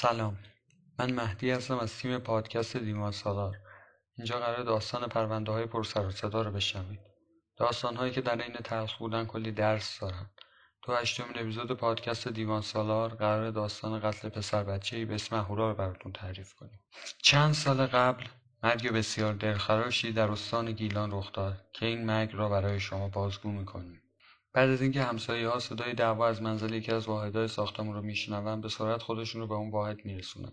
سلام. من مهدی هستم از تیم پادکست دیوان سالار. اینجا قرار داستان پرونده های پرسر و صدا رو بشنوید. داستان هایی که در این تلخ بودن کلی درس دارن. تو هشتمین اپیزود پادکست دیوان سالار قرار داستان قتل پسر بچه ای به اسم اهورا رو براتون تعریف کنیم. چند سال قبل مرگ بسیار دلخراشی در استان گیلان رخ داد که این مرگ را برای شما بازگو می‌کنیم. بعد از اینکه ها صدای دعوا از منزل یکی از واحدهای ساختمون رو میشنوند به سرعت خودشون رو به اون واحد میرسونن.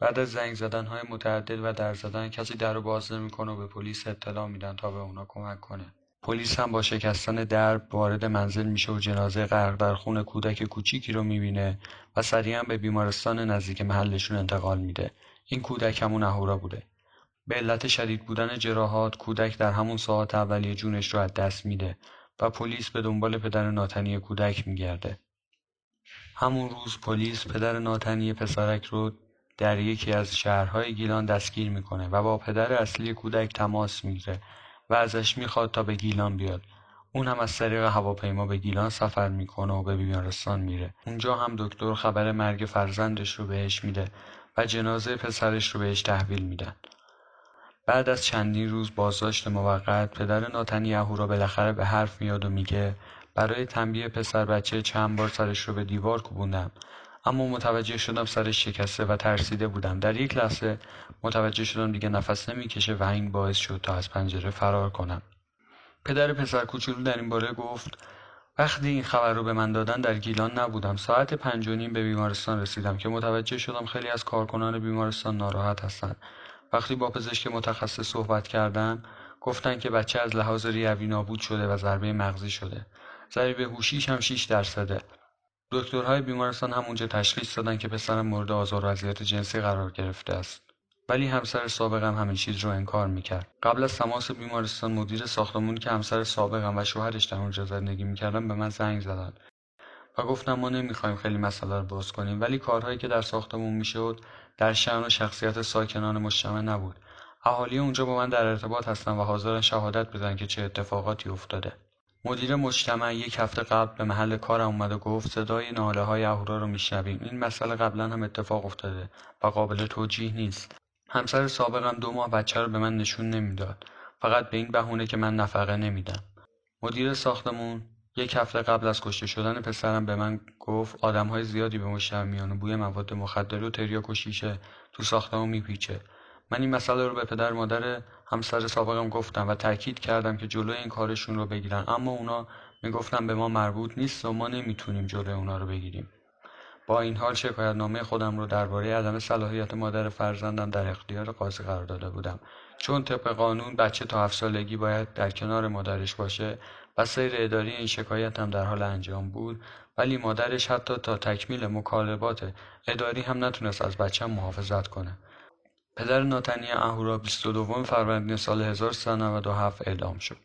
بعد از زنگ های متعدد و در زدن کسی در رو باز نمی‌کنه و به پلیس اطلاع میدن تا به اونا کمک کنه. پلیس هم با شکستن درب وارد منزل میشه و جنازه غرق در خون کودک کوچیکی رو می‌بینه و سریعا به بیمارستان نزدیک محلشون انتقال میده. این کودک همون اهورا بوده. به علت شدید بودن جراحات کودک در همون ساعت اولیه جونش رو از دست میده. و پلیس به دنبال پدر ناتنی کودک میگرده. همون روز پلیس پدر ناتنی پسرک رو در یکی از شهرهای گیلان دستگیر می‌کنه و با پدر اصلی کودک تماس می‌گیره و ازش می‌خواد تا به گیلان بیاد. اون هم از طریق هواپیما به گیلان سفر می‌کنه و به بیمارستان میره. اونجا هم دکتر خبر مرگ فرزندش رو بهش میده و جنازه پسرش رو بهش تحویل میدن. بعد از چندین روز بازداشت موقت پدر ناتنی اهورا بالاخره به حرف میاد و میگه برای تنبیه پسر بچه چند بار سرش رو به دیوار کوبوندم اما متوجه شدم سرش شکسته و ترسیده بودم. در یک لحظه متوجه شدم دیگه نفس نمی‌کشه و این باعث شد تا از پنجره فرار کنم. پدر پسر کوچولو در این باره گفت وقتی این خبر رو به من دادن در گیلان نبودم. ساعت پنج و نیم به بیمارستان رسیدم که متوجه شدم خیلی از کارکنان بیمارستان ناراحت هستند وقتی با پزشک متخصص صحبت کردن گفتن که بچه از لحاظ ریوی نابود شده و ضربه مغزی شده. ضریب هوشیش هم 6 درصده. دکترهای بیمارستان همونجا تشخیص دادن که پسرم مورد آزار و اذیت جنسی قرار گرفته است. ولی همسر سابقم همه چیز رو انکار می‌کرد. قبل از تماس بیمارستان مدیر ساختمون که همسر سابقم و شوهرش در اونجا زندگی می‌کردن به من زنگ زدن. گفتم ما نمی‌خوایم خیلی مسئله رو باز کنیم ولی کارهایی که در ساختمون می‌شد در شأن و شخصیت ساکنان مجتمع نبود. اهالی اونجا با من در ارتباط هستن و حاضرن شهادت بدن که چه اتفاقاتی افتاده. مدیر مجتمع یک هفته قبل به محل کارم اومد و گفت صدای ناله های اهورا رو میشنویم. این مسئله قبلا هم اتفاق افتاده و قابل توجیه نیست. همسر سابقم دو ماه بچه رو به من نشون نمی‌داد. فقط به این بهونه که من نفقه نمیدم. مدیر ساختمون یک هفته قبل از کشته شدن پسرم به من گفت های زیادی به مشتم میان و بوی مواد مخدر و تریاک و شیشه تو ساختمون میپیچه. من این مسئله رو به پدر مادر همسر سابقم گفتم و تاکید کردم که جلوی این کارشون رو بگیرن. اما اونا می‌گفتن به ما مربوط نیست و ما نمی‌تونیم جلوی اونا رو بگیریم. با این حال شکایت نامه خودم رو درباره عدم صلاحیت مادر فرزندم در اختیار قاضی قرار داده بودم. چون طبق قانون بچه تا هفت سالگی باید در کنار مادرش باشه و سیر اداری این شکایت هم در حال انجام بود ولی مادرش حتی تا تکمیل مکالبات اداری هم نتونست از بچه محافظت کنه. پدر ناتنی اهورا 22 فروردین سال 1397 اعدام شد.